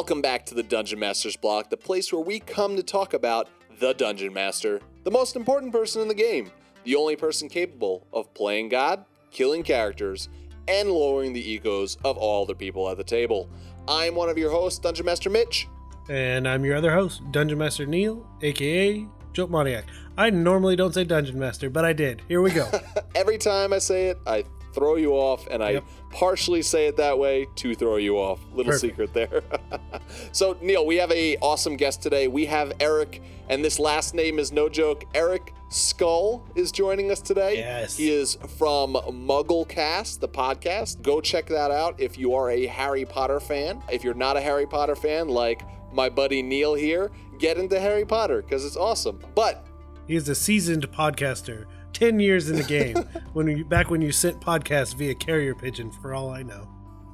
Welcome back to the Dungeon Master's Block, the place where we come to talk about the Dungeon Master, the most important person in the game, the only person capable of playing God, killing characters, and lowering the egos of all the people at the table. I'm one of your hosts, Dungeon Master Mitch. And I'm your other host, Dungeon Master Neil, aka Joke Moniac. I normally don't say Dungeon Master, but I did. Here we go. Every time I say it, I throw you off, and I partially say it that way to throw you off. Little Perfect. secret there. so, Neil, we have a awesome guest today. We have Eric, and this last name is no joke. Eric Scull is joining us today. Yes. He is from Mugglecast, the podcast. Go check that out if you are a Harry Potter fan. If you're not a Harry Potter fan, like my buddy Neil here, get into Harry Potter because it's awesome. But he is a seasoned podcaster, 10 years in the game, when you, back when you sent podcasts via carrier pigeon, for all I know.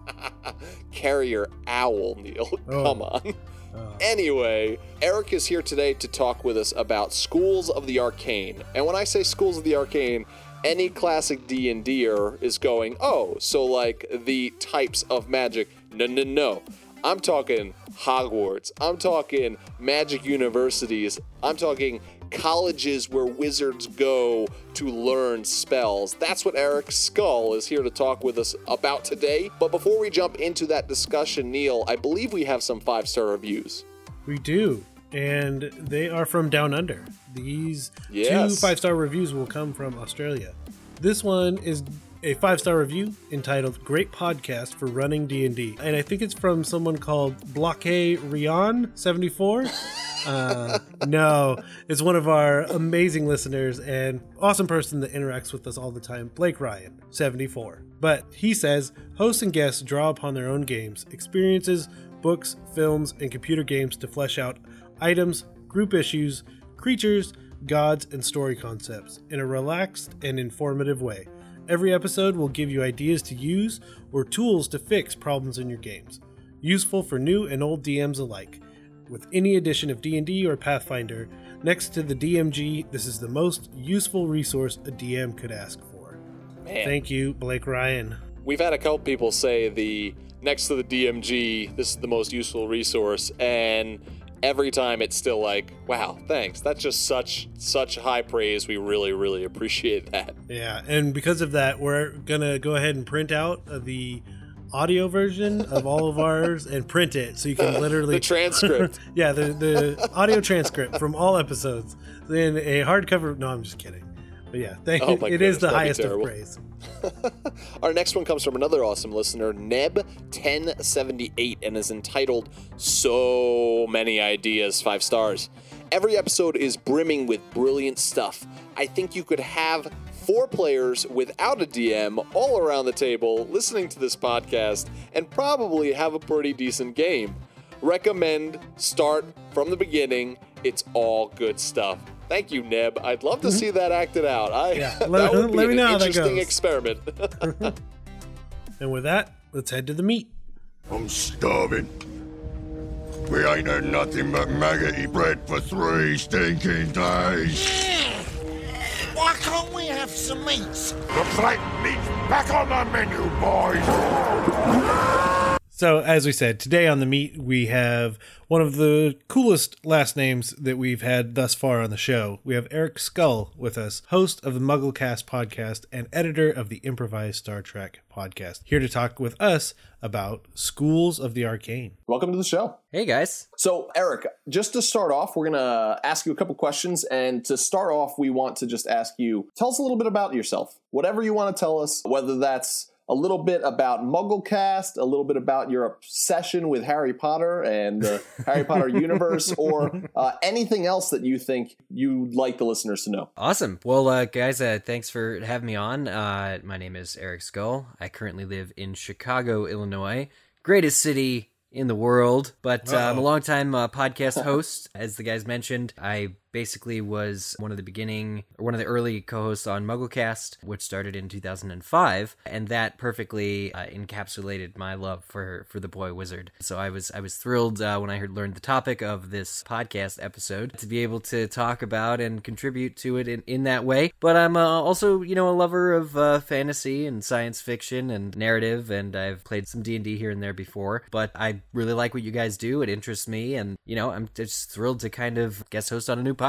carrier owl, Neil. Oh. Come on. Uh, Anyway, Eric is here today to talk with us about Schools of the Arcane. And when I say Schools of the Arcane, any classic D&D'er is going, "Oh, so like the types of magic." No, no, no. I'm talking Hogwarts. I'm talking magic universities. I'm talking colleges where wizards go to learn spells. That's what Eric Scull is here to talk with us about today. But before we jump into that discussion, Neil, I believe we have some five star reviews. we do. And they are from Down Under. These two five star reviews will come from Australia. This one is a five star review entitled "Great Podcast for Running D and D," and I think it's from someone called Blockade Rion seventy four. Uh, no, it's one of our amazing listeners and awesome person that interacts with us all the time, Blake Ryan, 74. But he says hosts and guests draw upon their own games, experiences, books, films, and computer games to flesh out items, group issues, creatures, gods, and story concepts in a relaxed and informative way. Every episode will give you ideas to use or tools to fix problems in your games, useful for new and old DMs alike. With any edition of D&D or Pathfinder, next to the DMG, this is the most useful resource a DM could ask for. Man, Thank you, Blake Ryan. we've had a couple people say the next to the DMG, this is the most useful resource, and every time it's still like, wow, thanks. That's just such such high praise. We really really appreciate that. Yeah, and because of that, we're gonna go ahead and print out uh, the audio version of all of ours and print it so you can literally The transcript. yeah, the the audio transcript from all episodes in a hardcover. No, I'm just kidding. But yeah, thank Oh my it is goodness, the highest of praise. Our next one comes from another awesome listener, Neb1078, and is entitled So Many Ideas, five stars. Every episode is brimming with brilliant stuff. I think you could have four players without a DM all around the table listening to this podcast and probably have a pretty decent game. Recommend start from the beginning. It's all good stuff. Thank you, Neb. I'd love to see that acted out. I, Mm-hmm. Yeah, that let- would be let me an know how that interesting goes. experiment. And with that, let's head to the meat. I'm starving. We ain't had nothing but maggoty bread for three stinking days. Why can't we have some meat? The plate meat's back on the menu, boys. So, as we said, today on the meat, we have one of the coolest last names that we've had thus far on the show. We have Eric Scull with us, host of the Mugglecast podcast and editor of the Improvised Star Trek podcast, here to talk with us about Schools of the Arcane. Welcome to the show. Hey guys. So, Eric, just to start off, we're going to ask you a couple questions. And to start off, we want to just ask you tell us a little bit about yourself. Whatever you want to tell us, whether that's a little bit about Mugglecast, a little bit about your obsession with Harry Potter and the Harry Potter universe, or uh, anything else that you think you'd like the listeners to know. Awesome. Well, uh, guys, uh, thanks for having me on. Uh, my name is Eric Scull. I currently live in Chicago, Illinois, greatest city in the world. But uh, I'm a longtime uh, podcast host. As the guys mentioned, I basically was one of the beginning one of the early co-hosts on MuggleCast, which started in 2005, and that perfectly uh, encapsulated my love for for the boy wizard. So I was I was thrilled uh, when I heard learned the topic of this podcast episode to be able to talk about and contribute to it in, in that way. But I'm uh, also you know a lover of uh, fantasy and science fiction and narrative, and I've played some D and D here and there before. But I really like what you guys do. It interests me, and you know I'm just thrilled to kind of guest host on a new podcast.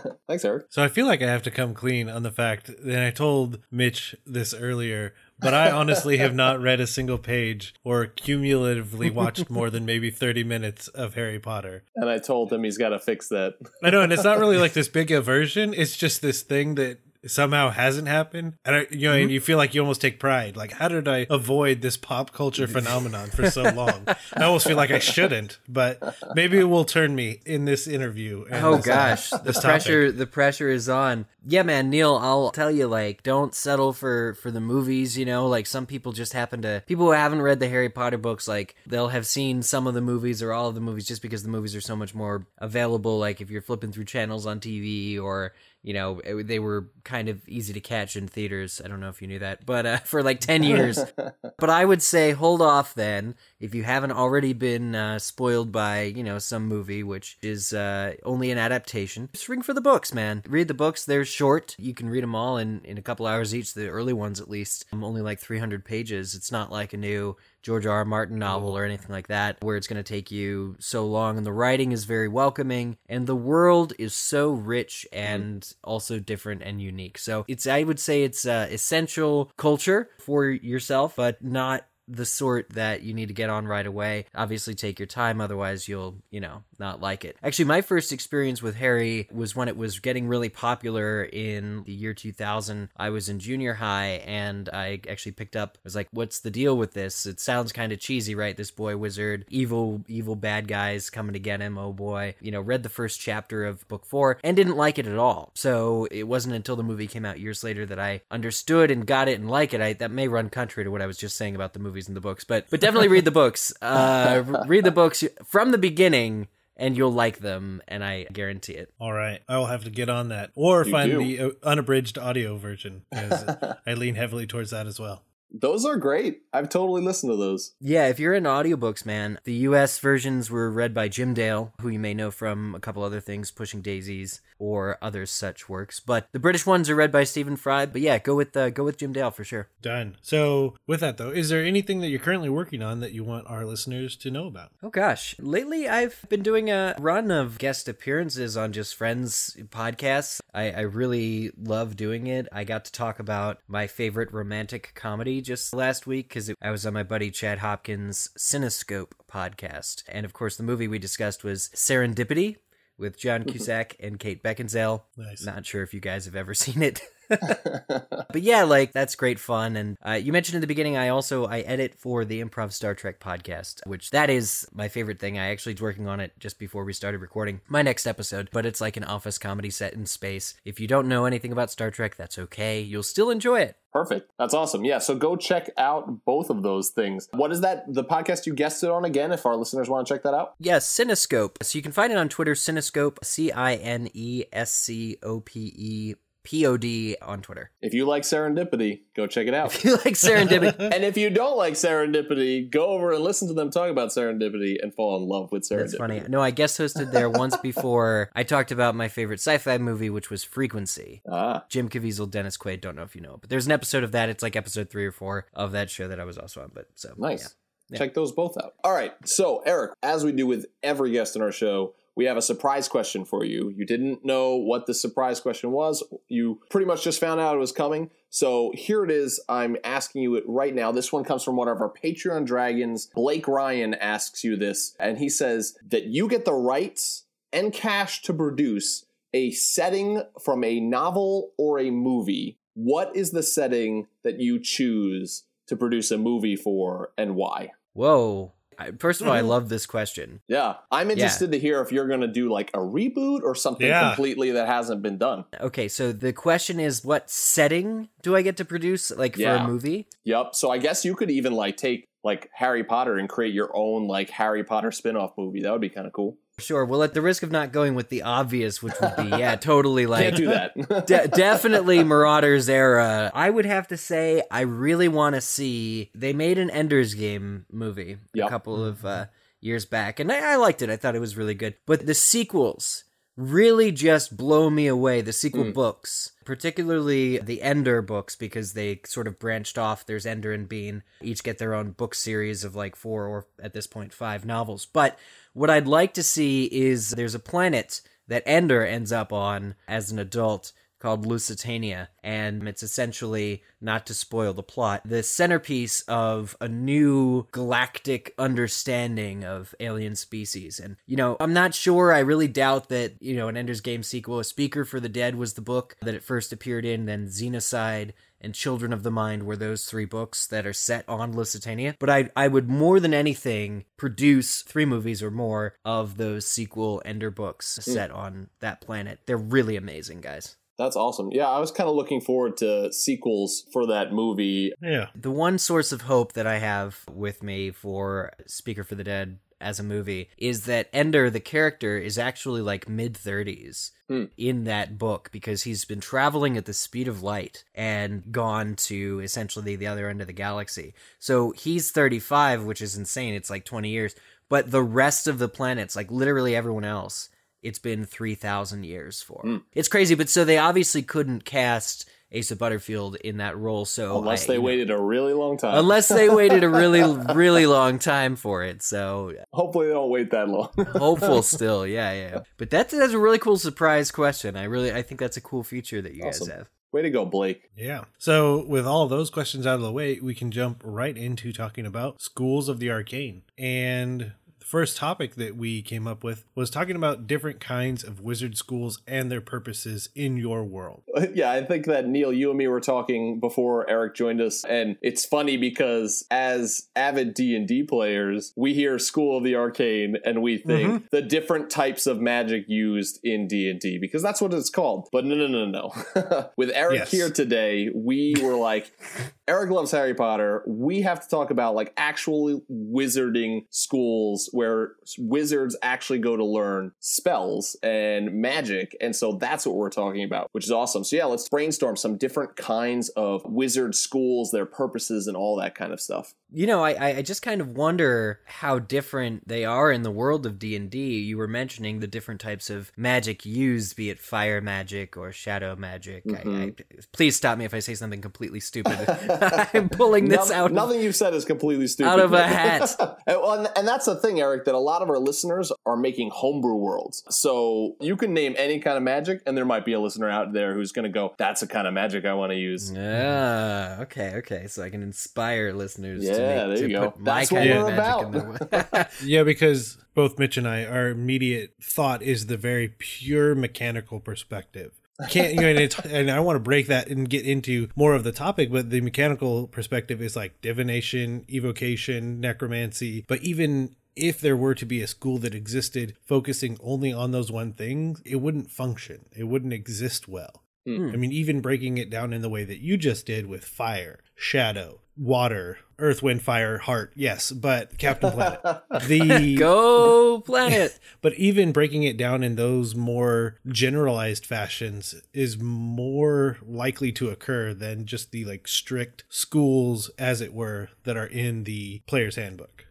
Thanks, Eric. So I feel like I have to come clean on the fact that I told Mitch this earlier, but I honestly have not read a single page or cumulatively watched more than maybe 30 minutes of Harry Potter. And I told him he's got to fix that. I know, and it's not really like this big aversion. It's just this thing that somehow hasn't happened. And I, you know, and mm-hmm. you feel like you almost take pride. Like, how did I avoid this pop culture phenomenon for so long? I almost feel like I shouldn't, but maybe it will turn me in this interview. and Oh this- uh, gosh, the this topic. pressure the pressure is on. Yeah, man, Neil, I'll tell you like don't settle for for the movies, you know, like some people just happen to people who haven't read the Harry Potter books like they'll have seen some of the movies or all of the movies just because the movies are so much more available like if you're flipping through channels on TV or you know, eh, they were kind of easy to catch in theaters. I don't know if you knew that, but uh, for like 10 years. but I would say hold off then if you haven't already been uh, spoiled by, you know, some movie, which is uh, only an adaptation. Just ring for the books, man. Read the books. They're short. You can read them all in, in a couple hours each, the early ones at least. Um, only like 300 pages. It's not like a new George R. R. Martin novel or anything like that, where it's going to take you so long. And the writing is very welcoming, and the world is so rich and also different and unique. So it's, I would say, it's uh, essential culture for yourself, but not the sort that you need to get on right away. Obviously, take your time, otherwise, you'll, you know, not like it. Actually, my first experience with Harry was when it was getting really popular in the year 2000. I was in junior high and I actually picked up, I was like, what's the deal with this? It sounds kind of cheesy, right? This boy wizard, evil, evil bad guys coming to get him. Oh boy. You know, read the first chapter of book four and didn't like it at all. So it wasn't until the movie came out years later that I understood and got it and like it. I, that may run contrary to what I was just saying about the movies and the books, but but definitely read the books. Uh, read the books from the beginning, and you'll like them, and I guarantee it. All right, I will have to get on that, or You find do. the uh, unabridged audio version because I lean heavily towards that as well. Those are great. I've totally listened to those. Yeah, if you're into audiobooks, man, the US versions were read by Jim Dale, who you may know from a couple other things, Pushing Daisies or other such works. But the British ones are read by Stephen Fry. But yeah, go with uh, go with Jim Dale for sure. Done. So, with that though, is there anything that you're currently working on that you want our listeners to know about? Oh gosh, lately I've been doing a run of guest appearances on Just Friends podcasts. I, I really love doing it. I got to talk about my favorite romantic comedy just last week because I was on my buddy Chad Hopkins' Cinescope podcast, and of course the movie we discussed was Serendipity with John mm-hmm. Cusack and Kate Beckinsale. Nice. Not sure if you guys have ever seen it. But yeah, like that's great fun. And uh, you mentioned in the beginning, I also I edit for the Improv Star Trek podcast, which that is my favorite thing. I actually was working on it just before we started recording my next episode. But it's like an office comedy set in space. If you don't know anything about Star Trek, that's okay. You'll still enjoy it. Perfect. That's awesome. Yeah. So go check out both of those things. What is that? The podcast you guessed it on again? If our listeners want to check that out. Yeah, Cinescope. So you can find it on Twitter, Cinescope, C I N E S C O P E P O D on Twitter. If you like serendipity, go check it out. If you like serendipity, and if you don't like serendipity, go over and listen to them talk about serendipity and fall in love with serendipity. That's funny. No, I guest hosted there once before. I talked about my favorite sci-fi movie, which was Frequency. Ah, Jim Caviezel, Dennis Quaid. Don't know if you know, it, but there's an episode of that. It's like episode three or four of that show that I was also on. But so nice. Yeah. Check those both out. All right. So, Eric, as we do with every guest in our show, we have a surprise question for you. You didn't know what the surprise question was. You pretty much just found out it was coming. So here it is. I'm asking you it right now. This one comes from one of our Patreon dragons. Blake Ryan asks you this, and he says that you get the rights and cash to produce a setting from a novel or a movie. What is the setting that you choose to produce a movie for and why? Whoa. I- First of all, I mm-hmm. love this question. Yeah, I'm interested to hear if you're going to do like a reboot or something Yeah. completely that hasn't been done. Okay, so the question is, what setting do I get to produce, like for a movie? Yep. So I guess you could even like take like Harry Potter and create your own like Harry Potter spin-off movie. That would be kind of cool. Sure. Well, at the risk of not going with the obvious, which would be, yeah, totally like. Can't do that. De- definitely Marauders era. I would have to say I really want to see. They made an Ender's Game movie Yep. a couple of uh, years back, and I-, I liked it. I thought it was really good. But the sequels really just blow me away. The sequel mm. books, particularly the Ender books, because they sort of branched off. There's Ender and Bean, each get their own book series of like four or at this point five novels. But what I'd like to see is there's a planet that Ender ends up on as an adult called Lusitania, and it's essentially, not to spoil the plot, the centerpiece of a new galactic understanding of alien species. And, you know, I'm not sure, I really doubt that, you know, an Ender's Game sequel, A Speaker for the Dead was the book that it first appeared in, then Xenocide and Children of the Mind were those three books that are set on Lusitania. But I I would more than anything produce three movies or more of those sequel Ender books hmm. set on that planet. They're really amazing, guys. That's awesome. Yeah, I was kind of looking forward to sequels for that movie. Yeah. The one source of hope that I have with me for Speaker for the Dead as a movie is that Ender, the character, is actually like mid 30s Hmm. in that book because he's been traveling at the speed of light and gone to essentially the other end of the galaxy. So he's 35, which is insane. It's like 20 years. But the rest of the planets, like literally everyone else, it's been 3,000 years for. Hmm. It's crazy. But so they obviously couldn't cast Asa Butterfield in that role. So Unless I- they you know, waited a really long time. unless they waited a really really long time for it so Hopefully they don't wait that long. hopeful still yeah yeah but that's that's a really cool surprise question i really i think that's a cool feature that you Awesome. guys have Way to go, Blake. Yeah. So, with all those questions out of the way, we can jump right into talking about schools of the arcane. And the first topic that we came up with was talking about different kinds of wizard schools and their purposes in your world. Yeah, I think that Neil, you and me were talking before Eric joined us, and it's funny because as avid D and D players, we hear School of the Arcane and we think mm-hmm. the different types of magic used in D and D because that's what it's called. But no, no, no, no. With Eric Yes. here today, we were like, Eric loves Harry Potter. We have to talk about like actual wizarding schools where wizards actually go to learn spells and magic. And so that's what we're talking about, which is awesome. So yeah, let's brainstorm some different kinds of wizard schools, their purposes, and all that kind of stuff. you know I, I- just kind of wonder how different they are in the world of d&d you were mentioning the different types of magic used be it fire magic or shadow magic I, I, mm-hmm. please stop me if i say something completely stupid i'm pulling this Noth- out of Nothing you've said is completely stupid. out of a hat. and, and- and that's the thing, Eric, that a lot of our listeners are making homebrew worlds. So you can name any kind of magic, and there might be a listener out there who's going to go, "That's the kind of magic I want to use." Ah, okay, okay. So I can inspire listeners to, Yeah, make, there to you go. put my That's what kind of we're magic in about. their way. Yeah, because both Mitch and I, our immediate thought is the very pure mechanical perspective. Can't you know, and, it's, and I want to break that and get into more of the topic, but the mechanical perspective is like divination, evocation, necromancy. But even if there were to be a school that existed focusing only on those one things, it wouldn't function. It wouldn't exist well. Hmm. I mean, even breaking it down in the way that you just did with fire, shadow, water, earth, wind, fire, heart, yes, but Captain Planet. The Go planet. but even breaking it down in those more generalized fashions is more likely to occur than just the like strict schools, as it were, that are in the player's handbook.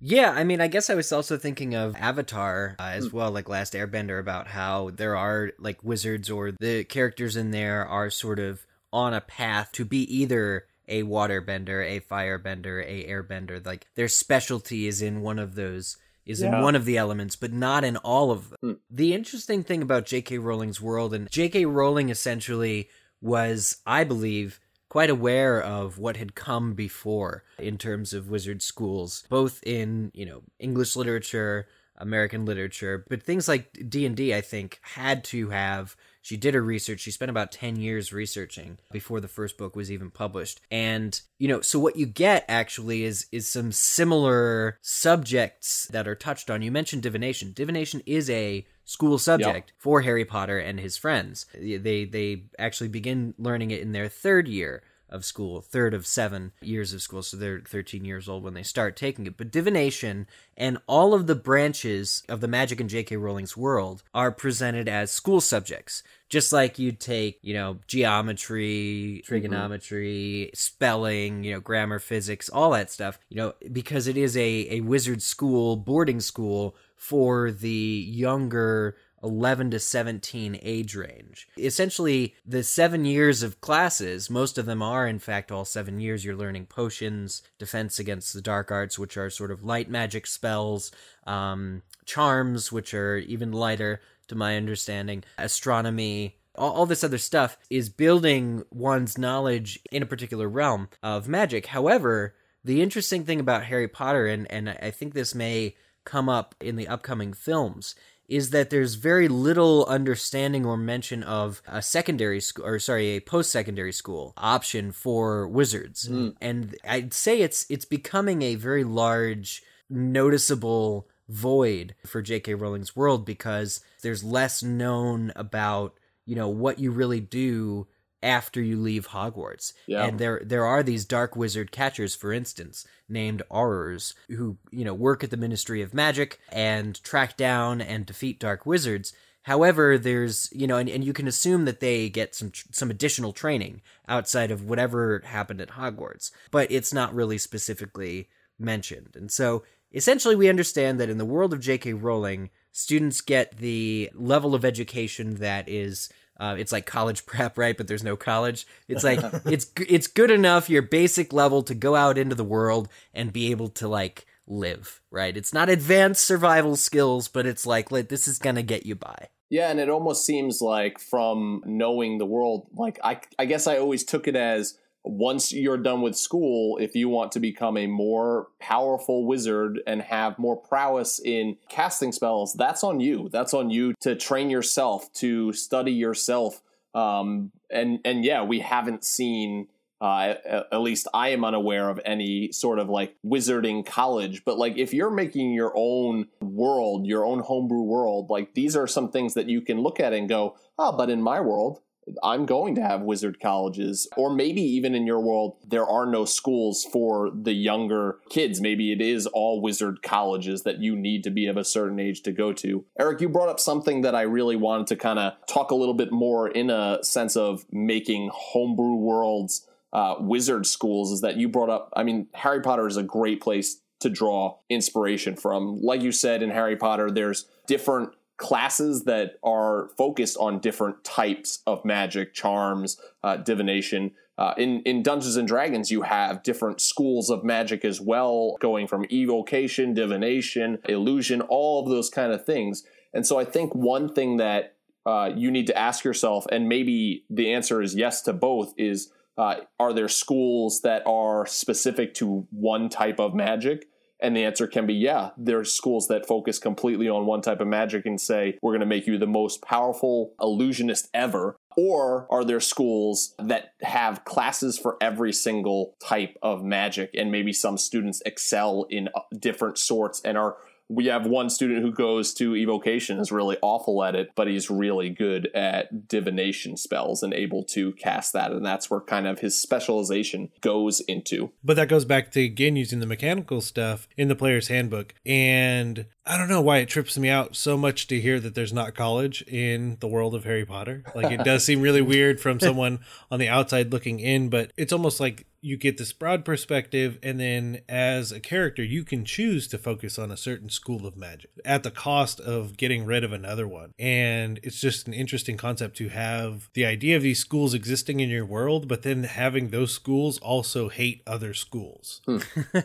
Yeah, I mean, I guess I was also thinking of Avatar uh, as well, like Last Airbender, about how there are like wizards or the characters in there are sort of on a path to be either a waterbender, a firebender, a airbender. Like their specialty is in one of those is in one of the elements, but not in all of them. Hmm. The interesting thing about J.K. Rowling's world, and J.K. Rowling essentially was, I believe, quite aware of what had come before in terms of wizard schools, both in you know English literature, American literature, but things like D&D I think had to have. She did her research. She spent about 10 years researching before the first book was even published. And, you know, so what you get actually is is some similar subjects that are touched on. You mentioned divination. Divination is a school subject for Harry Potter and his friends. They they actually begin learning it in their third year of school, third of seven years of school. So they're 13 years old when they start taking it. But divination and all of the branches of the magic in J.K. Rowling's world are presented as school subjects. Just like you'd take, you know, geometry, mm-hmm. trigonometry, spelling, you know, grammar, physics, all that stuff, you know, because it is a, a wizard school, boarding school for the younger 11 to 17 age range. Essentially, the seven years of classes, most of them are, in fact, all seven years. You're learning potions, defense against the dark arts, which are sort of light magic spells, um, charms, which are even lighter, to my understanding, astronomy. All, this other stuff is building one's knowledge in a particular realm of magic. However, the interesting thing about Harry Potter, and, and I think this may come up in the upcoming films, is that there's very little understanding or mention of a secondary school or sorry a post-secondary school option for wizards. Hmm. And i'd say it's it's becoming a very large noticeable void for jk rowling's world because there's less known about you know what you really do after you leave Hogwarts. Yeah. And there there are these dark wizard catchers, for instance, named Aurors, who, you know, work at the Ministry of Magic and track down and defeat dark wizards. However, there's, you know, and, and you can assume that they get some some additional training outside of whatever happened at Hogwarts, but it's not really specifically mentioned. And so essentially we understand that in the world of J.K. Rowling, students get the level of education that is uh, it's like college prep, right? But there's no college. It's like it's it's good enough your basic level to go out into the world and be able to like live, right? It's not advanced survival skills, but it's like, like this is gonna get you by. Yeah, and it almost seems like from knowing the world, like I, I guess I always took it as once you're done with school, if you want to become a more powerful wizard and have more prowess in casting spells, that's on you. That's on you to train yourself, to study yourself. Um, and and yeah, we haven't seen. Uh, at, least I am unaware of any sort of like wizarding college, but like if you're making your own world, your own homebrew world, like these are some things that you can look at and go, oh, but in my world, I'm going to have wizard colleges. Or maybe even in your world, there are no schools for the younger kids. Maybe it is all wizard colleges that you need to be of a certain age to go to. Eric, you brought up something that I really wanted to kind of talk a little bit more in a sense of making homebrew worlds uh, wizard schools is that you brought up. I mean, Harry Potter is a great place to draw inspiration from. Like you said in Harry Potter, there's different classes that are focused on different types of magic, charms, uh, divination. Uh, in in Dungeons and Dragons, you have different schools of magic as well, going from evocation, divination, illusion, all of those kind of things. And so, I think one thing that uh, you need to ask yourself, and maybe the answer is yes to both, is uh, are there schools that are specific to one type of magic? And the answer can be yeah. There's schools that focus completely on one type of magic and say, we're going to make you the most powerful illusionist ever. Or are there schools that have classes for every single type of magic and maybe some students excel in uh, different sorts and are we have one student who goes to evocation is really awful at it but he's really good at divination spells and able to cast that and that's where kind of his specialization goes into But that goes back to again using the mechanical stuff in the player's handbook. And I don't know why it trips me out so much to hear that there's not college in the world of Harry Potter. Like it does seem really weird from someone on the outside looking in, but it's almost like you get this broad perspective and then as a character you can choose to focus on a certain school of magic at the cost of getting rid of another one. And it's just an interesting concept to have the idea of these schools existing in your world but then having those schools also hate other schools. Hmm.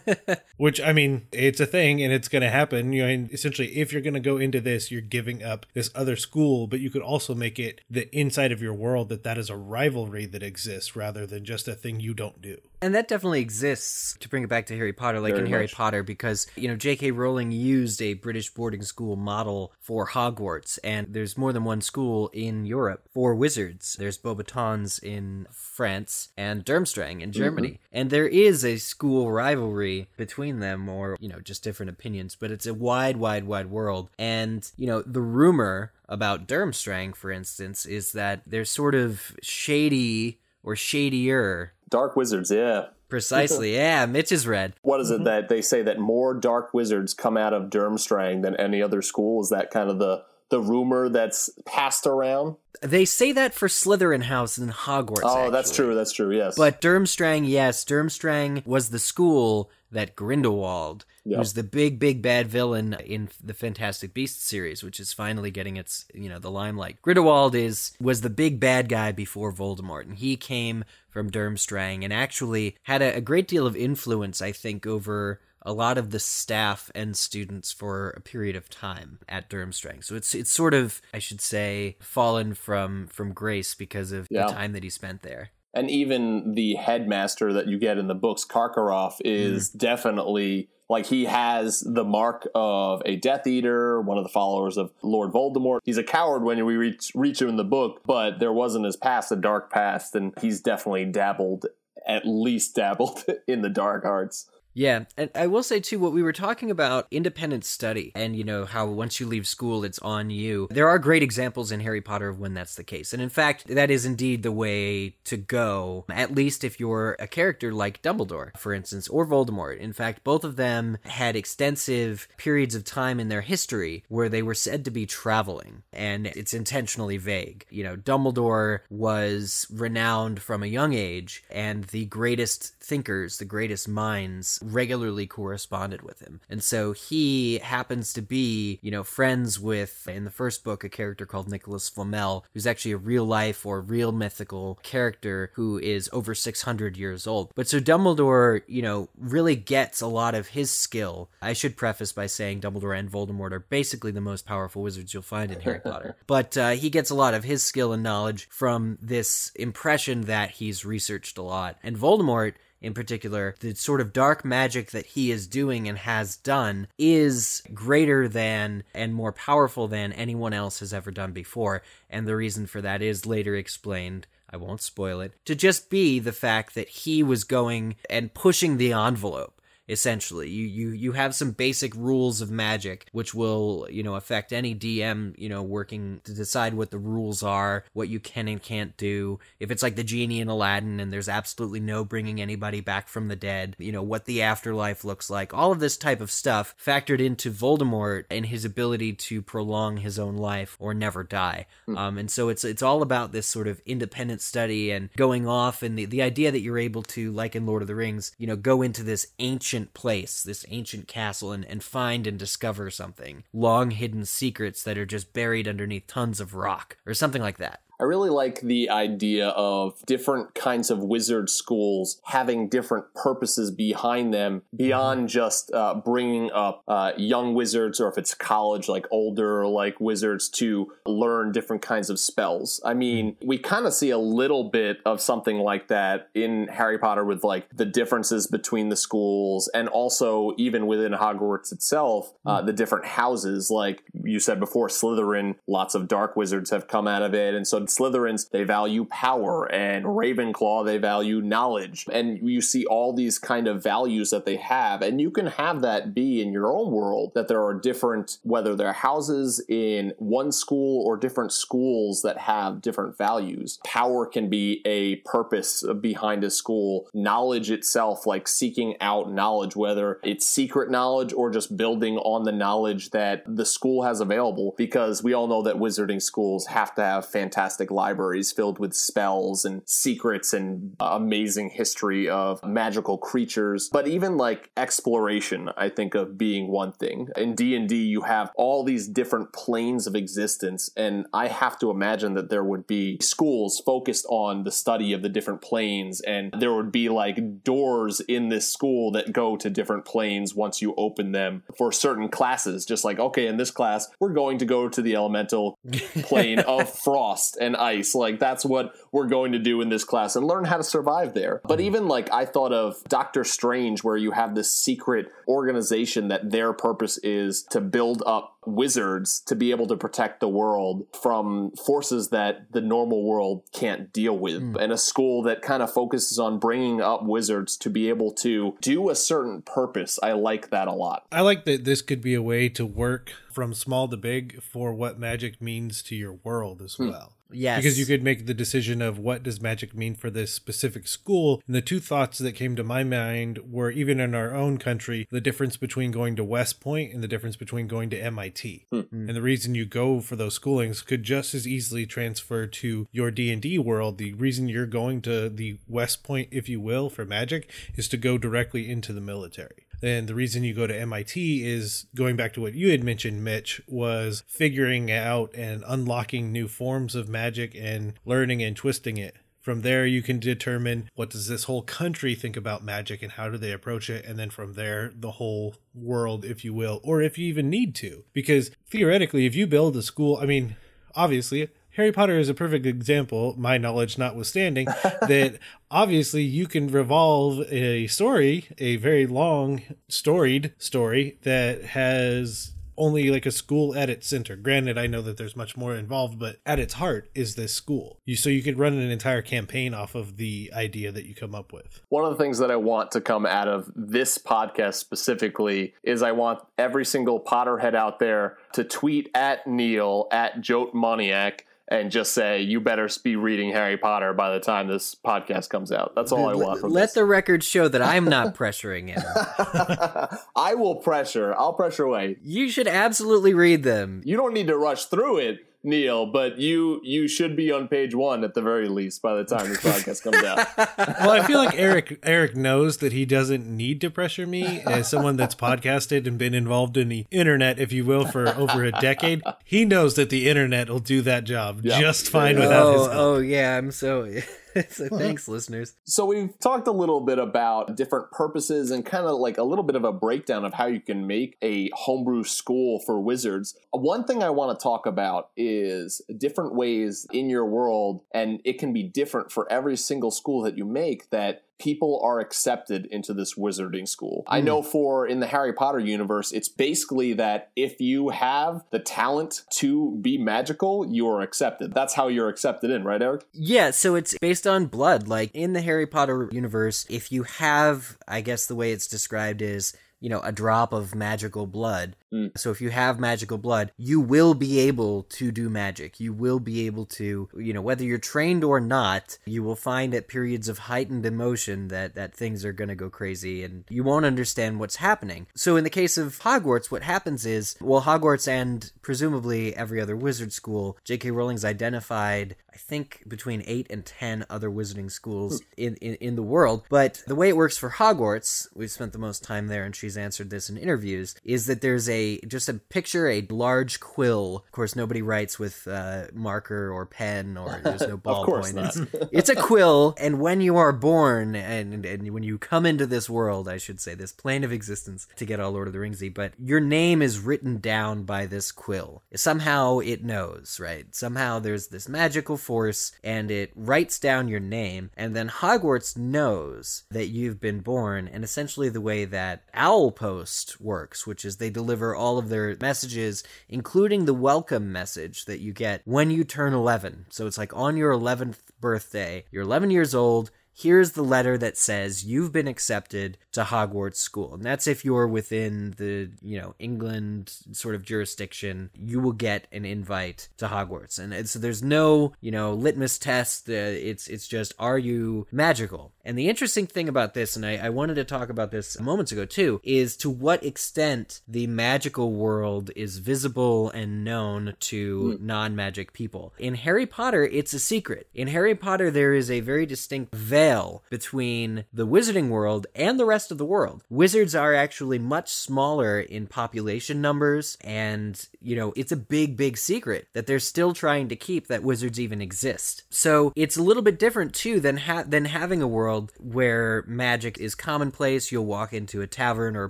Which i mean it's a thing and it's going to happen. You know and essentially if you're going to go into this you're giving up this other school but you could also make it the inside of your world that that is a rivalry that exists rather than just a thing you don't do And that definitely exists to bring it back to Harry Potter, like Very in Harry much. Potter, because, you know, J.K. Rowling used a British boarding school model for Hogwarts, and there's more than one school in Europe for wizards. There's Beauxbatons in France and Durmstrang in Germany. Mm-hmm. And there is a school rivalry between them, or, you know, just different opinions, but it's a wide, wide, wide world. And, you know, the rumor about Durmstrang, for instance, is that they're sort of shady or shadier Dark wizards, yeah. Precisely. Yeah, Mitch is red. What is it mm-hmm. that they say that more dark wizards come out of Durmstrang than any other school? Is that kind of the the rumor that's passed around? They say that for Slytherin House and Hogwarts. Oh, that's true. That's true. Yes. But Durmstrang, yes, Durmstrang was the school that Grindelwald, Yep. who's the big, big bad villain in the Fantastic Beasts series, which is finally getting its, you know, the limelight. Grindelwald is was the big bad guy before Voldemort, and he came from Durmstrang and actually had a, a great deal of influence, I think, over a lot of the staff and students for a period of time at Durmstrang. So it's it's sort of, I should say, fallen from from grace because of Yeah. the time that he spent there. and even the headmaster that you get in the books, Karkaroff, is mm. definitely like he has the mark of a Death Eater, one of the followers of Lord Voldemort. He's a coward when we reach reach him in the book, but there wasn't his past, a dark past, and he's definitely dabbled, at least dabbled in the dark arts. Yeah, and I will say too, what we were talking about independent study, and you know how once you leave school, it's on you. There are great examples in Harry Potter of when that's the case, and in fact, that is indeed the way to go. At least if you're a character like Dumbledore, for instance, or Voldemort. In fact, both of them had extensive periods of time in their history where they were said to be traveling, and it's intentionally vague. You know, Dumbledore was renowned from a young age, and the greatest thinkers, the greatest minds, regularly corresponded with him. And so he happens to be, you know, friends with, in the first book, a character called Nicholas Flamel, who's actually a real life or real mythical character who is over 600 years old. But so Dumbledore, you know, really gets a lot of his skill. I should preface by saying Dumbledore and Voldemort are basically the most powerful wizards you'll find in Harry Potter. But uh, he gets a lot of his skill and knowledge from this impression that he's researched a lot. And Voldemort, in particular, the sort of dark magic that he is doing and has done is greater than and more powerful than anyone else has ever done before. And the reason for that is later explained. I won't spoil it. To just be the fact that he was going and pushing the envelope essentially. You you you have some basic rules of magic which will you know affect any dm you know working to decide what the rules are what you can and can't do. If it's like the genie in aladdin and there's absolutely no bringing anybody back from the dead you know what the afterlife looks like all of this type of stuff factored into voldemort and his ability to prolong his own life or never die. Um, and so it's it's all about this sort of independent study and going off and the, the idea that you're able to like in lord of the rings you know go into this ancient place this ancient castle and, and find and discover something. Long hidden secrets that are just buried underneath tons of rock or something like that I really like the idea of different kinds of wizard schools having different purposes behind them beyond just uh, bringing up uh, young wizards or if it's college, like older like wizards to learn different kinds of spells. I mean, we kind of see a little bit of something like that in Harry Potter with like the differences between the schools and also even within Hogwarts itself, uh, the different houses. Like you said before, Slytherin, lots of dark wizards have come out of it. And so Slytherins, they value power, and Ravenclaw, they value knowledge. And you see all these kind of values that they have. And you can have that be in your own world, that there are different, whether they're houses in one school or different schools that have different values. Power can be a purpose behind a school. Knowledge itself, like seeking out knowledge, whether it's secret knowledge or just building on the knowledge that the school has available, because we all know that wizarding schools have to have fantastic libraries filled with spells and secrets and amazing history of magical creatures. But even like exploration, I think of being one thing. In D&D, you have all these different planes of existence, and I have to imagine that there would be schools focused on the study of the different planes, and there would be like doors in this school that go to different planes once you open them for certain classes. Just like, okay, in this class, we're going to go to the elemental plane of frost and ice. Like, that's what we're going to do in this class and learn how to survive there. But mm-hmm. even like, I thought of Doctor Strange, where you have this secret organization that their purpose is to build up wizards to be able to protect the world from forces that the normal world can't deal with. Mm. And a school that kind of focuses on bringing up wizards to be able to do a certain purpose. I like that a lot. I like that this could be a way to work from small to big for what magic means to your world as hmm. well. Yes. Because you could make the decision of what does magic mean for this specific school. And the two thoughts that came to my mind were even in our own country, the difference between going to West Point and the difference between going to MIT. Hmm. Hmm. And the reason you go for those schoolings could just as easily transfer to your D&D world. The reason you're going to the West Point, if you will, for magic is to go directly into the military. And the reason you go to MIT is going back to what you had mentioned, Mitch, was figuring out and unlocking new forms of magic and learning and twisting it. From there, you can determine what does this whole country think about magic and how do they approach it, and then from there, the whole world, if you will, or if you even need to. Because theoretically, if you build a school, I mean, obviously, Harry Potter is a perfect example, my knowledge notwithstanding, that obviously you can revolve a story, a very long, storied story that has only like a school at its center. Granted, I know that there's much more involved, but at its heart is this school. You so you could run an entire campaign off of the idea that you come up with. One of the things that I want to come out of this podcast specifically is I want every single Potterhead out there to tweet at Neil at Jote Moniac and just say you better be reading Harry Potter by the time this podcast comes out. That's all I want from Let this. the record show that I'm not pressuring him. I will pressure. I'll pressure away. You should absolutely read them. You don't need to rush through it, Neil, but you you should be on page one at the very least by the time this podcast comes out. Well, I feel like Eric Eric knows that he doesn't need to pressure me as someone that's podcasted and been involved in the internet, if you will, for over a decade. He knows that the internet will do that job Yeah. just fine oh, without his Oh, help. oh yeah, I'm so. so thanks, listeners. So we've talked a little bit about different purposes and kind of like a little bit of a breakdown of how you can make a homebrew school for wizards. One thing I want to talk about is different ways in your world, and it can be different for every single school that you make that people are accepted into this wizarding school. I hmm. know for in the Harry Potter universe, it's basically that if you have the talent to be magical, you are accepted. That's how you're accepted in, right, Eric? Yeah, so it's based on blood. Like in the Harry Potter universe, if you have, I guess the way it's described is, you know, a drop of magical blood. Mm. So if you have magical blood, you will be able to do magic. You will be able to, you know, whether you're trained or not, you will find at periods of heightened emotion that that things are going to go crazy and you won't understand what's happening. So in the case of Hogwarts, what happens is, well, Hogwarts and presumably every other wizard school, J.K. Rowling's identified, I think, between eight and ten other wizarding schools hmm. in, in, in the world. But the way it works for Hogwarts, we've spent the most time there and she's answered this in interviews, is that there's a just a picture, a large quill. Of course, nobody writes with uh, marker or pen or there's no ballpoint. It's, it's a quill, and when you are born and, and when you come into this world, I should say, this plane of existence, to get all Lord of the Ringsy, but your name is written down by this quill. Somehow it knows, right? Somehow there's this magical force, and it writes down your name, and then Hogwarts knows that you've been born, and essentially the way that Owl Post works, which is they deliver all of their messages, including the welcome message that you get when you turn 11. So it's like on your 11th birthday, you're 11 years old. Here's the letter that says you've been accepted to Hogwarts School. And that's if you're within the, you know, England sort of jurisdiction, you will get an invite to Hogwarts. And, and so there's no, you know, litmus test. Uh, it's it's just are you magical? And the interesting thing about this, and I, I wanted to talk about this moments ago too, is to what extent the magical world is visible and known to non magic people. In Harry Potter, it's a secret. In Harry Potter, there is a very distinct veil between the wizarding world and the rest of the world. Wizards are actually much smaller in population numbers, and, you know, it's a big, big secret that they're still trying to keep that wizards even exist. So it's a little bit different too than ha- than having a world where magic is commonplace. You'll walk into a tavern or a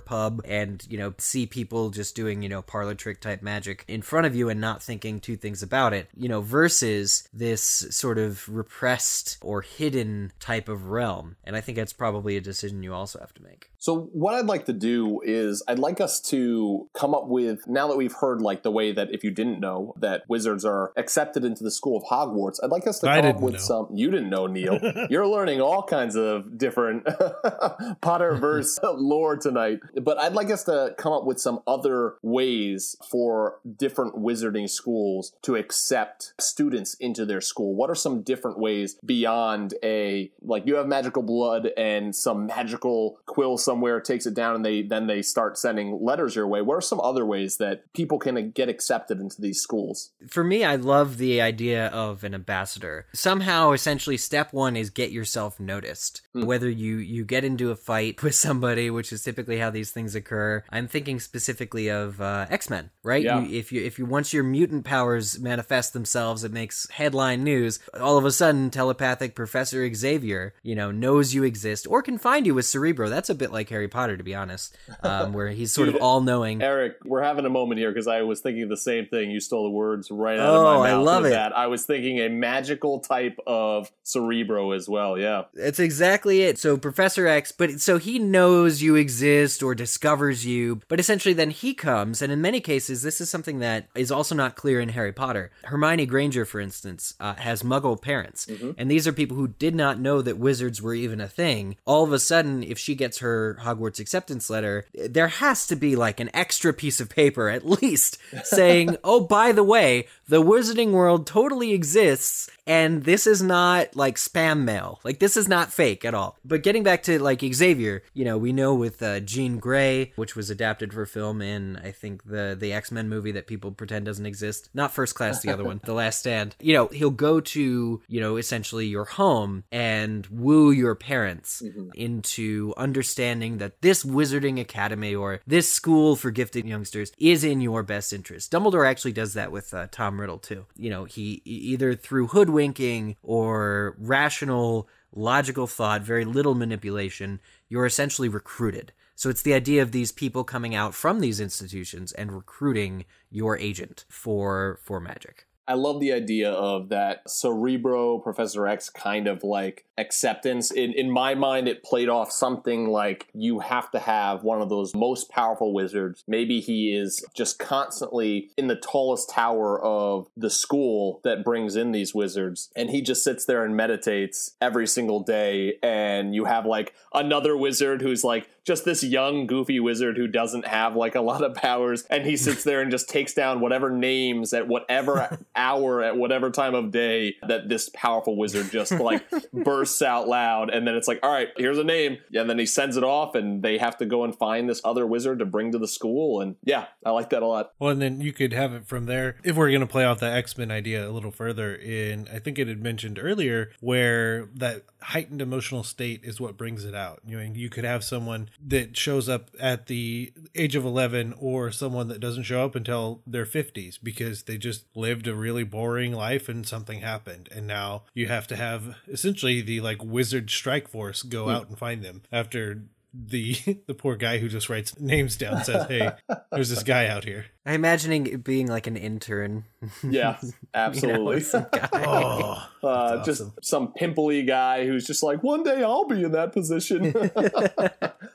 pub and you know see people just doing you know parlor trick type magic in front of you and not thinking two things about it. You know, versus this sort of repressed or hidden type type of realm. And I think that's probably a decision you also have to make. So what I'd like to do is I'd like us to come up with now that we've heard like the way that if you didn't know that wizards are accepted into the school of Hogwarts, I'd like us to come up with know. some you didn't know, Neil. You're learning all kinds of different Potterverse lore tonight. But I'd like us to come up with some other ways for different wizarding schools to accept students into their school. What are some different ways beyond a like you have magical blood and some magical quill somewhere takes it down and they then they start sending letters your way. What are some other ways that people can get accepted into these schools? For me, I love the idea of an ambassador. Somehow, essentially, step one is get yourself noticed. Whether you you get into a fight with somebody, which is typically how these things occur. I'm thinking specifically of uh, X Men, right? Yeah. You, if you if you once your mutant powers manifest themselves, it makes headline news. All of a sudden, telepathic Professor Xavier, you know, knows you exist or can find you with Cerebro. That's a bit like Harry Potter, to be honest, um, where he's sort of all knowing. Eric, we're having a moment here because I was thinking the same thing. You stole the words right out Oh, of my mouth. I love it. That I was thinking a magical type of Cerebro as well. Yeah. That's exactly it. So Professor X, but so he knows you exist or discovers you, but essentially then he comes, and in many cases, this is something that is also not clear in Harry Potter. Hermione Granger, for instance, uh, has Muggle parents, and these are people who did not know that wizards were even a thing. All of a sudden, if she gets her Hogwarts acceptance letter, there has to be like an extra piece of paper at least saying, "Oh, by the way, the wizarding world totally exists." And this is not like spam mail. Like this is not fake at all. But getting back to like Xavier, you know, we know with uh, Jean Grey, which was adapted for film in I think the the X Men movie that people pretend doesn't exist. Not First Class, the other one, The Last Stand. You know, he'll go to you know essentially your home and woo your parents into understanding that this wizarding academy or this school for gifted youngsters is in your best interest. Dumbledore actually does that with uh, Tom Riddle too. You know, he either through hoodwinking or rational, logical thought, very little manipulation, you're essentially recruited. So it's the idea of these people coming out from these institutions and recruiting your agent for for magic. I love the idea of that Cerebro Professor X kind of like acceptance. In in my mind, it played off something like you have to have one of those most powerful wizards. Maybe he is just constantly in the tallest tower of the school that brings in these wizards, and he just sits there and meditates every single day. And you have like another wizard who's like just this young, goofy wizard who doesn't have like a lot of powers, and he sits there and just takes down whatever names at whatever hour at whatever time of day that this powerful wizard just like bursts out loud, and then it's like, all right, here's a name, and then he sends it off, and they have to go and find this other wizard to bring to the school, and yeah, I like that a lot. Well, and then you could have it from there. If we're going to play off the X Men idea a little further, in I think it had mentioned earlier, where that heightened emotional state is what brings it out. You know, you could have someone that shows up at the age of 11 or someone that doesn't show up until their 50s because they just lived a really boring life and something happened. And now you have to have essentially the like wizard strike force go hmm. out and find them after the the poor guy who just writes names down says, "Hey, there's this guy out here." I'm imagining it being like an intern. Yeah, You know, absolutely. Oh, uh, That's just awesome. some pimply guy who's just like, one day I'll be in that position.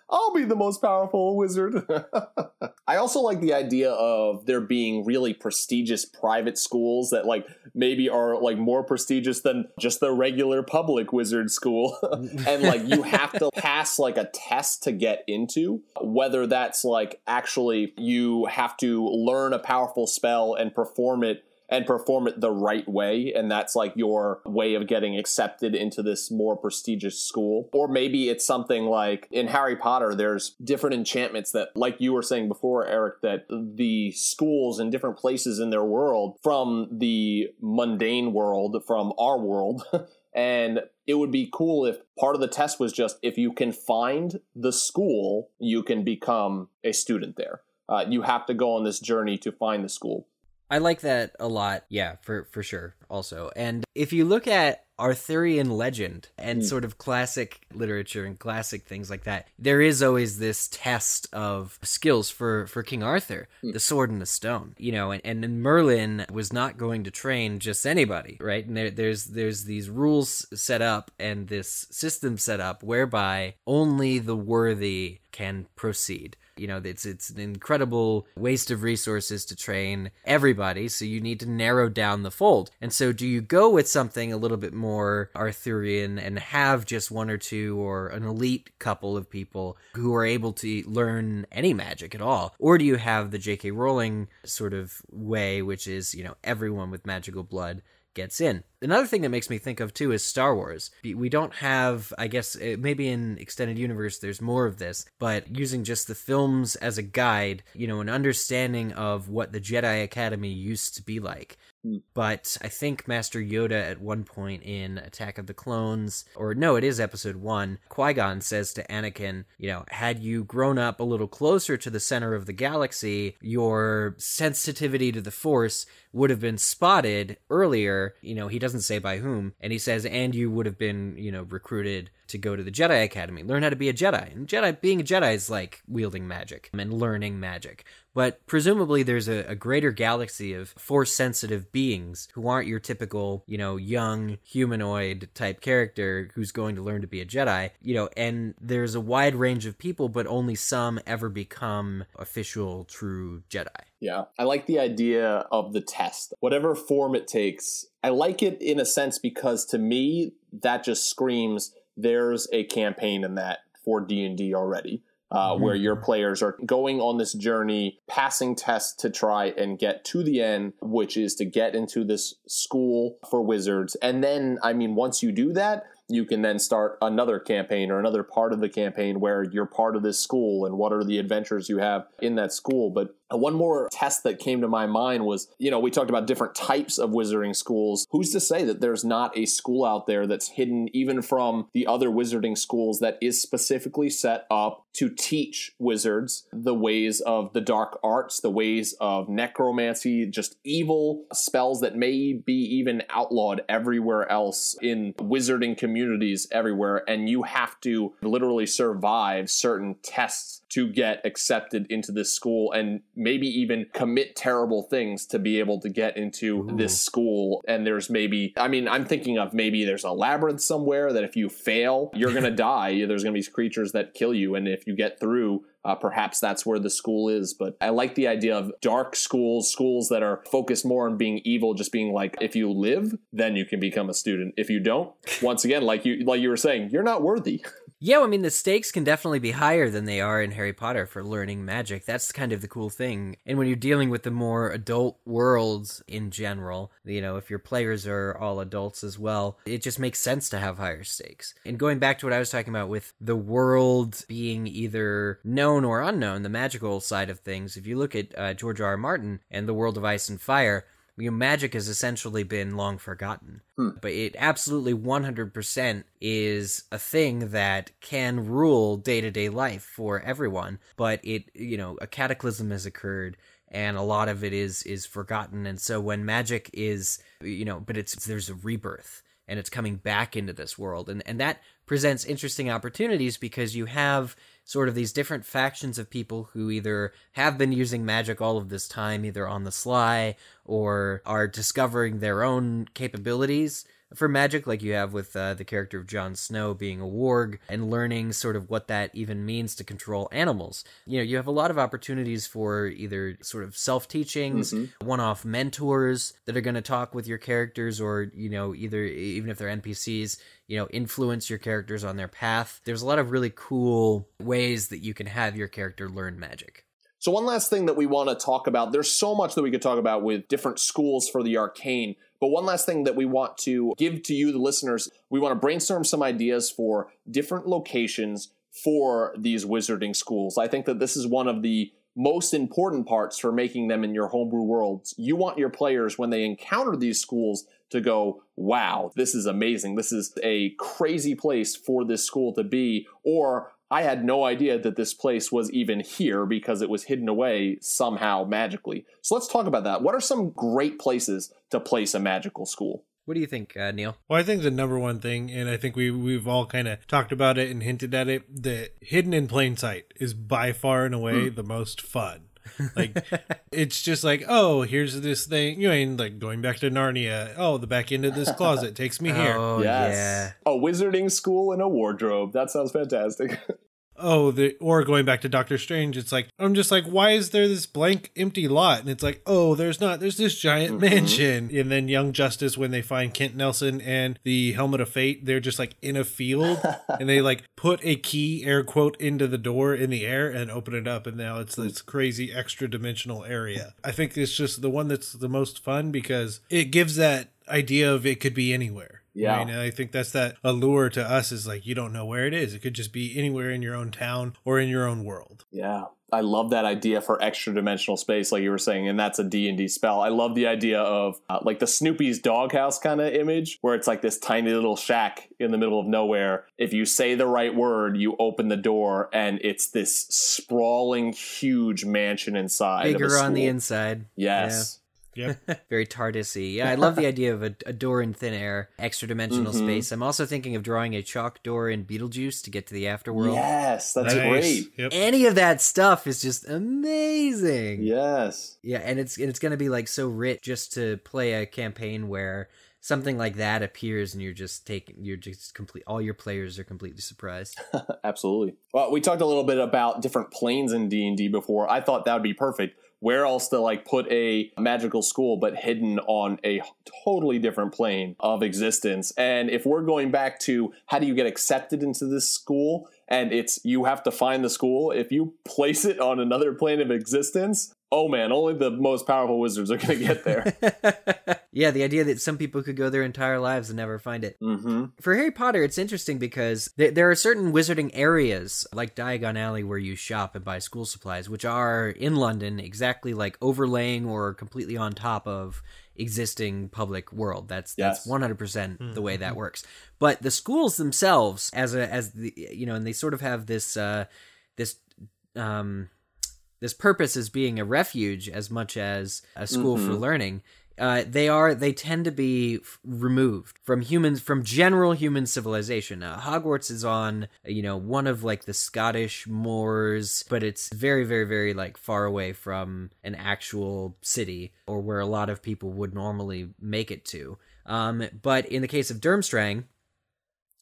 I'll be the most powerful wizard. I also like the idea of there being really prestigious private schools that like maybe are like more prestigious than just the regular public wizard school. and like you have to pass like a test to get into, whether that's like actually you have to learn a powerful spell and perform it and perform it the right way and that's like your way of getting accepted into this more prestigious school. Or maybe it's something like in harry potter there's different enchantments that like you were saying before eric that the schools in different places in their world from the mundane world from our world and it would be cool if part of the test was just if you can find the school you can become a student there uh, you have to go on this journey to find the school I like that a lot. Yeah, for for sure. Also, and if you look at Arthurian legend and sort of classic literature and classic things like that, there is always this test of skills for for King Arthur, the sword and the stone. You know, and, and Merlin was not going to train just anybody, right? And there, there's there's these rules set up and this system set up whereby only the worthy can proceed. You know, it's it's an incredible waste of resources to train everybody, so you need to narrow down the fold. And so do you go with something a little bit more Arthurian and have just one or two or an elite couple of people who are able to learn any magic at all? Or do you have the J.K. Rowling sort of way, which is, you know, everyone with magical blood gets in. Another thing that makes me think of too is Star Wars. We don't have, I guess, eh, maybe in extended universe there's more of this, but using just the films as a guide, you know, an understanding of what the Jedi Academy used to be like. Hmm. But I think Master Yoda at one point in Attack of the Clones, or no, it is episode one, Qui Gon says to Anakin, you know, had you grown up a little closer to the center of the galaxy, your sensitivity to the Force would have been spotted earlier. You know, he doesn't say by whom. And he says, and you would have been, you know, recruited to go to the Jedi Academy, learn how to be a Jedi. And Jedi, being a Jedi is like wielding magic and learning magic. But presumably there's a, a greater galaxy of force sensitive beings who aren't your typical, you know, young humanoid type character who's going to learn to be a Jedi, you know, and there's a wide range of people, but only some ever become official true Jedi. Yeah. I like the idea of the test, whatever form it takes. I like it in a sense because to me, that just screams there's a campaign in that for D&D already. Uh, where your players are going on this journey, passing tests to try and get to the end, which is to get into this school for wizards. And then, I mean, once you do that, you can then start another campaign or another part of the campaign where you're part of this school and what are the adventures you have in that school. But Uh, one more test that came to my mind was, you know, we talked about different types of wizarding schools. Who's to say that there's not a school out there that's hidden even from the other wizarding schools that is specifically set up to teach wizards the ways of the dark arts, the ways of necromancy, just evil spells that may be even outlawed everywhere else in wizarding communities everywhere. And you have to literally survive certain tests to get accepted into this school and maybe even commit terrible things to be able to get into this school. And there's maybe, I mean, I'm thinking of maybe there's a labyrinth somewhere that if you fail, you're going to die. There's going to be creatures that kill you. And if you get through, uh, perhaps that's where the school is. But I like the idea of dark schools, schools that are focused more on being evil, just being like, if you live, then you can become a student. If you don't, once again, like you like you were saying, you're not worthy. Yeah, I mean, the stakes can definitely be higher than they are in Harry Potter for learning magic. That's kind of the cool thing. And when you're dealing with the more adult worlds in general, you know, if your players are all adults as well, it just makes sense to have higher stakes. And going back to what I was talking about with the world being either known or unknown, the magical side of things, if you look at uh, George R. R. Martin and the world of Ice and Fire, you know, magic has essentially been long forgotten. Hmm. But it absolutely 100% is a thing that can rule day to day life for everyone. But it, you know, a cataclysm has occurred and a lot of it is is forgotten and so when magic is you know but it's there's a rebirth and it's coming back into this world and and that presents interesting opportunities because you have sort of these different factions of people who either have been using magic all of this time either on the sly or are discovering their own capabilities for magic like you have with uh, the character of Jon Snow being a warg and learning sort of what that even means to control animals. You know, you have a lot of opportunities for either sort of self-teachings, one-off mentors that are going to talk with your characters or, you know, either even if they're NPCs, you know, influence your characters on their path. There's a lot of really cool ways that you can have your character learn magic. So, one last thing that we want to talk about there's so much that we could talk about with different schools for the arcane. But one last thing that we want to give to you, the listeners, we want to brainstorm some ideas for different locations for these wizarding schools. I think that this is one of the most important parts for making them in your homebrew worlds. You want your players, when they encounter these schools, to go, wow, this is amazing. This is a crazy place for this school to be. Or I had no idea that this place was even here because it was hidden away somehow magically. So let's talk about that. What are some great places to place a magical school? What do you think, uh, Neil? Well, I think the number one thing, and I think we we've all kind of talked about it and hinted at it, that hidden in plain sight is by far and away the most fun. Like it's just like, oh, here's this thing. You know, like going back to Narnia. Oh, the back end of this closet takes me here. Oh yeah. A wizarding school and a wardrobe. That sounds fantastic. oh the or going back to doctor strange it's like i'm just like why is there this blank empty lot? And it's like oh there's not there's this giant mm-hmm. mansion. And then young justice when they find kent nelson and the helmet of fate they're just like in a field and they like put a key air quote into the door in the air and open it up and now it's hmm. this crazy extra dimensional area. I think it's just the one that's the most fun because it gives that idea of it could be anywhere Yeah. Right? And I think that's that allure to us is like you don't know where it is. It could just be anywhere in your own town or in your own world. Yeah. I love that idea for extra dimensional space, like you were saying, and that's a D&D spell. I love the idea of uh, like the Snoopy's doghouse kind of image, where it's like this tiny little shack in the middle of nowhere. If you say the right word, you open the door, and it's this sprawling, huge mansion inside. of a Bigger on the inside. Yes. Yep. Very TARDIS-y. Yeah, I love the idea of a, a door in thin air, extra dimensional Mm-hmm. space. I'm also thinking of drawing a chalk door in Beetlejuice to get to the afterworld. Yes, that's Nice. great. Yep. Any of that stuff is just amazing. Yes. Yeah, and it's and it's gonna be like so rich just to play a campaign where something like that appears and you're just taking you're just complete all your players are completely surprised. Absolutely. Well, we talked a little bit about different planes in D and D before. I thought that would be perfect. Where else to like put a magical school but hidden on a totally different plane of existence? And if we're going back to how do you get accepted into this school, and it's you have to find the school. If you place it on another plane of existence, oh man, only the most powerful wizards are going to get there. yeah, the idea that some people could go their entire lives and never find it. hmm For Harry Potter, it's interesting because th- there are certain wizarding areas, like Diagon Alley, where you shop and buy school supplies, which are in London, exactly like overlaying or completely on top of existing public world. That's that's Yes. one hundred percent the way that works. But the schools themselves, as a as the you know, and they sort of have this uh, this um, this purpose as being a refuge as much as a school for learning uh, they are they tend to be f- removed from humans from general human civilization. Uh, hogwarts is on you know one of like the scottish moors but it's very very very like far away from an actual city or where a lot of people would normally make it to. Um, but in the case of durmstrang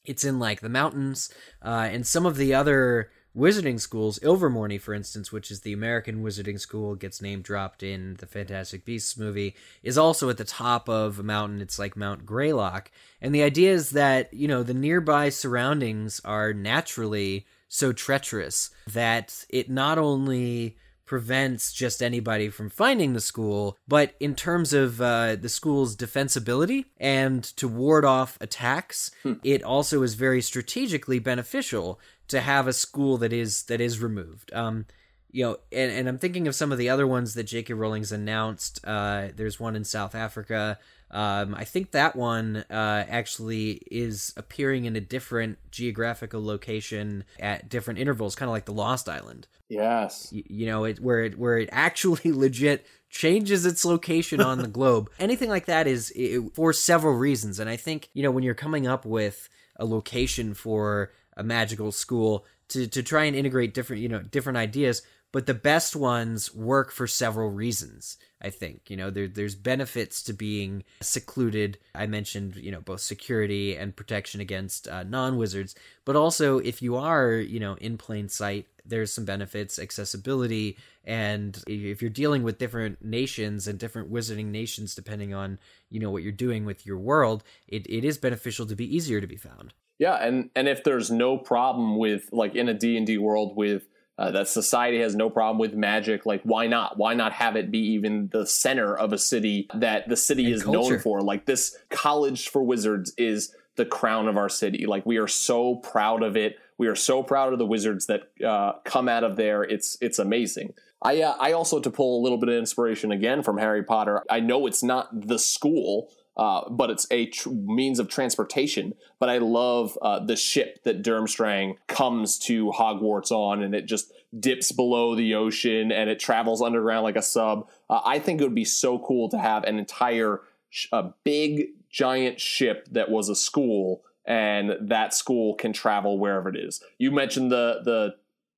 it's in like the mountains uh, and some of the other wizarding schools ilvermorny for instance which is the american wizarding school gets name dropped in the fantastic beasts movie is also at the top of a mountain. It's like mount greylock. And the idea is that you know the nearby surroundings are naturally so treacherous that it not only prevents just anybody from finding the school, but in terms of uh, the school's defensibility and to ward off attacks, it also is very strategically beneficial to have a school that is that is removed. Um, you know, and, and I'm thinking of some of the other ones that J.K. Rowling's announced. Uh, there's one in South Africa. Um, I think that one uh, actually is appearing in a different geographical location at different intervals, kind of like the Lost Island Yes. y- you know it where it where it actually legit changes its location on the globe anything like that is i for several reasons and i think you know when you're coming up with a location for a magical school to to try and integrate different you know different ideas but the best ones work for several reasons i think. You know there, there's benefits to being secluded. I mentioned you know both security and protection against uh, non-wizards but also if you are you know in plain sight there's some benefits accessibility and if you're dealing with different nations and different wizarding nations depending on you know what you're doing with your world it, it is beneficial to be easier to be found Yeah, and and if there's no problem with like in a D and D world with uh, that society has no problem with magic, like why not? Why not have it be even the center of a city that the city And is culture. known for? Like this college for wizards is the crown of our city. Like we are so proud of it. We are so proud of the wizards that uh, come out of there. It's it's amazing. I uh, I also to pull a little bit of inspiration again from Harry Potter. I know it's not the school, uh, but it's a tr- means of transportation. But I love uh, the ship that Durmstrang comes to Hogwarts on, and it just dips below the ocean and it travels underground like a sub. Uh, I think it would be so cool to have an entire, sh- a big giant ship that was a school, and that school can travel wherever it is. You mentioned the the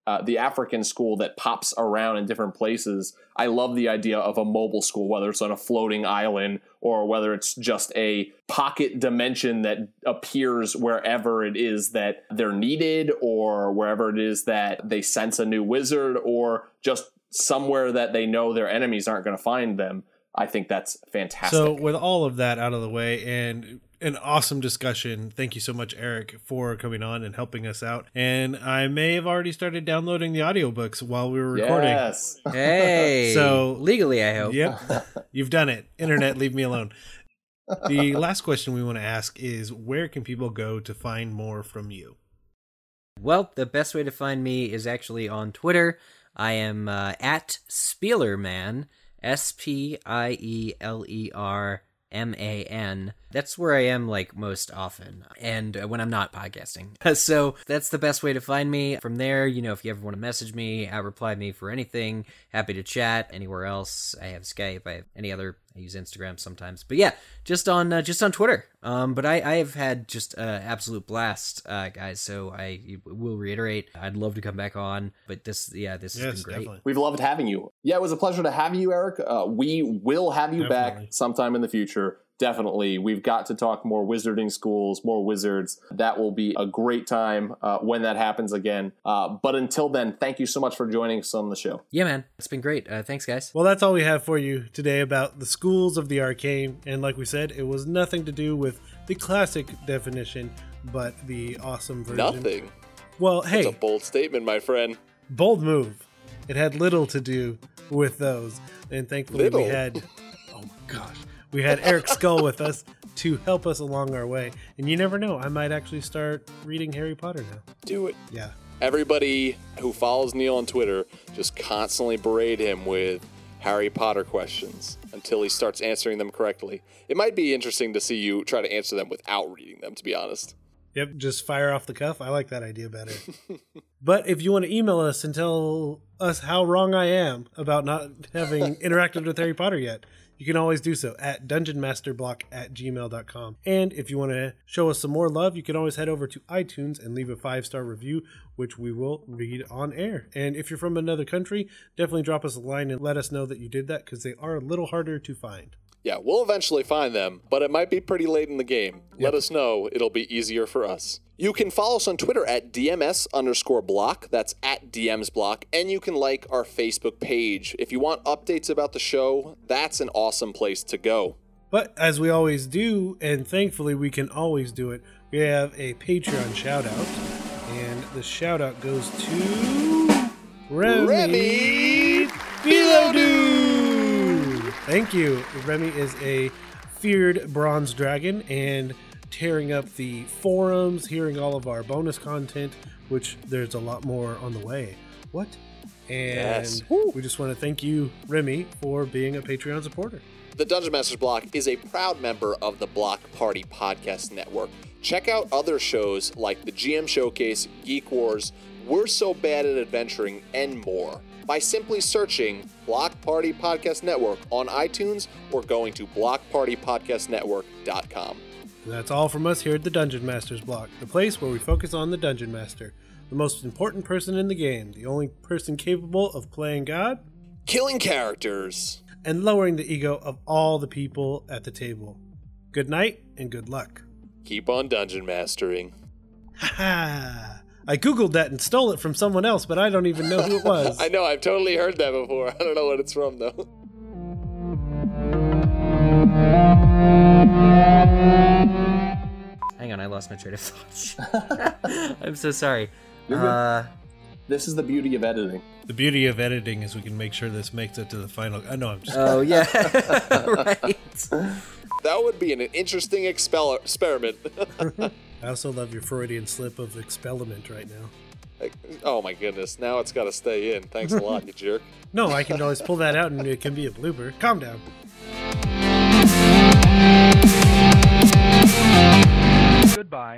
uh, the African school that pops around in different places. I love the idea of a mobile school, whether it's on a floating island or whether it's just a pocket dimension that appears wherever it is that they're needed or wherever it is that they sense a new wizard or just somewhere that they know their enemies aren't going to find them. I think that's fantastic. So, with all of that out of the way and an awesome discussion, thank you so much, Eric, for coming on and helping us out. And I may have already started downloading the audiobooks while we were recording. yes. Hey. So- legally, I hope. Yep. You've done it. Internet, leave me alone. The last question we want to ask is where can people go to find more from you? Well, the best way to find me is actually on Twitter. I am uh, at Spielerman, S P I E L E R M A N. That's where I am like most often, and uh, when I'm not podcasting. so that's the best way to find me. From there, you know, if you ever want to message me, out reply me for anything, happy to chat. Anywhere else, I have Skype. I have any other. I use Instagram sometimes, but yeah, just on uh, just on Twitter. Um, but I I have had just uh, absolute blast, uh, guys. So I will reiterate, I'd love to come back on, but this yeah, this has been great. definitely. We've loved having you. Yeah, it was a pleasure to have you, Eric. Uh, we will have you Definitely. back sometime in the future. Definitely. We've got to talk more wizarding schools, more wizards. That will be a great time uh, when that happens again. Uh, but until then, thank you so much for joining us on the show. Yeah, man, it's been great. Uh, thanks, guys. Well, that's all we have for you today about the schools of the arcane. And like we said, it was nothing to do with the classic definition, but the awesome version. Nothing. Well, It's hey, a bold statement, my friend. bold move. It had little to do with those. And thankfully, we had, oh my gosh, we had Eric Scull with us to help us along our way. And you never know, I might actually start reading Harry Potter now. Do it. Yeah. Everybody who follows Neil on Twitter just constantly berate him with Harry Potter questions until he starts answering them correctly. It might be interesting to see you try to answer them without reading them, to be honest. Yep, just fire off the cuff. I like that idea better. but if you want to email us and tell us how wrong I am about not having interacted with Harry Potter yet, you can always do so at dungeonmasterblock at gmail.com. And if you want to show us some more love, you can always head over to iTunes and leave a five star review, which we will read on air. And if you're from another country, definitely drop us a line and let us know that you did that because they are a little harder to find. Yeah, we'll eventually find them, but it might be pretty late in the game. Let us know, it'll be easier for us. You can follow us on Twitter at DMS underscore block. That's at DMs block. And you can like our Facebook page. If you want updates about the show, that's an awesome place to go. But as we always do, and thankfully we can always do it, we have a Patreon shout out. And the shout out goes to Remy, Remy Bilodeau. Thank you. Remy is a feared bronze dragon and tearing up the forums, hearing all of our bonus content, which there's a lot more on the way. What? And Yes. we just want to thank you, Remy, for being a Patreon supporter. The Dungeon Masters Block is a proud member of the Block Party Podcast Network. Check out other shows like the GM Showcase, Geek Wars, We're So Bad at Adventuring, and more by simply searching Block Party Podcast Network on iTunes or going to blockpartypodcastnetwork.com. And that's all from us here at the Dungeon Masters block, the place where we focus on the Dungeon Master, the most important person in the game, the only person capable of playing God Killing characters. and lowering the ego of all the people at the table. Good night and good luck. Keep on dungeon mastering. Ha ha! I googled that and stole it from someone else, but I don't even know who it was. I know, I've totally heard that before. I don't know what it's from though. Hang on, I lost my train of thought. I'm so sorry. Uh, This is the beauty of editing. the beauty of editing is we can make sure this makes it to the final. I know I'm just. oh yeah, right. That would be an interesting expel- experiment. I also love your Freudian slip of experiment right now. Oh my goodness, now it's got to stay in. Thanks a lot, you jerk. No, I can always pull that out and it can be a blooper. Calm down. Goodbye.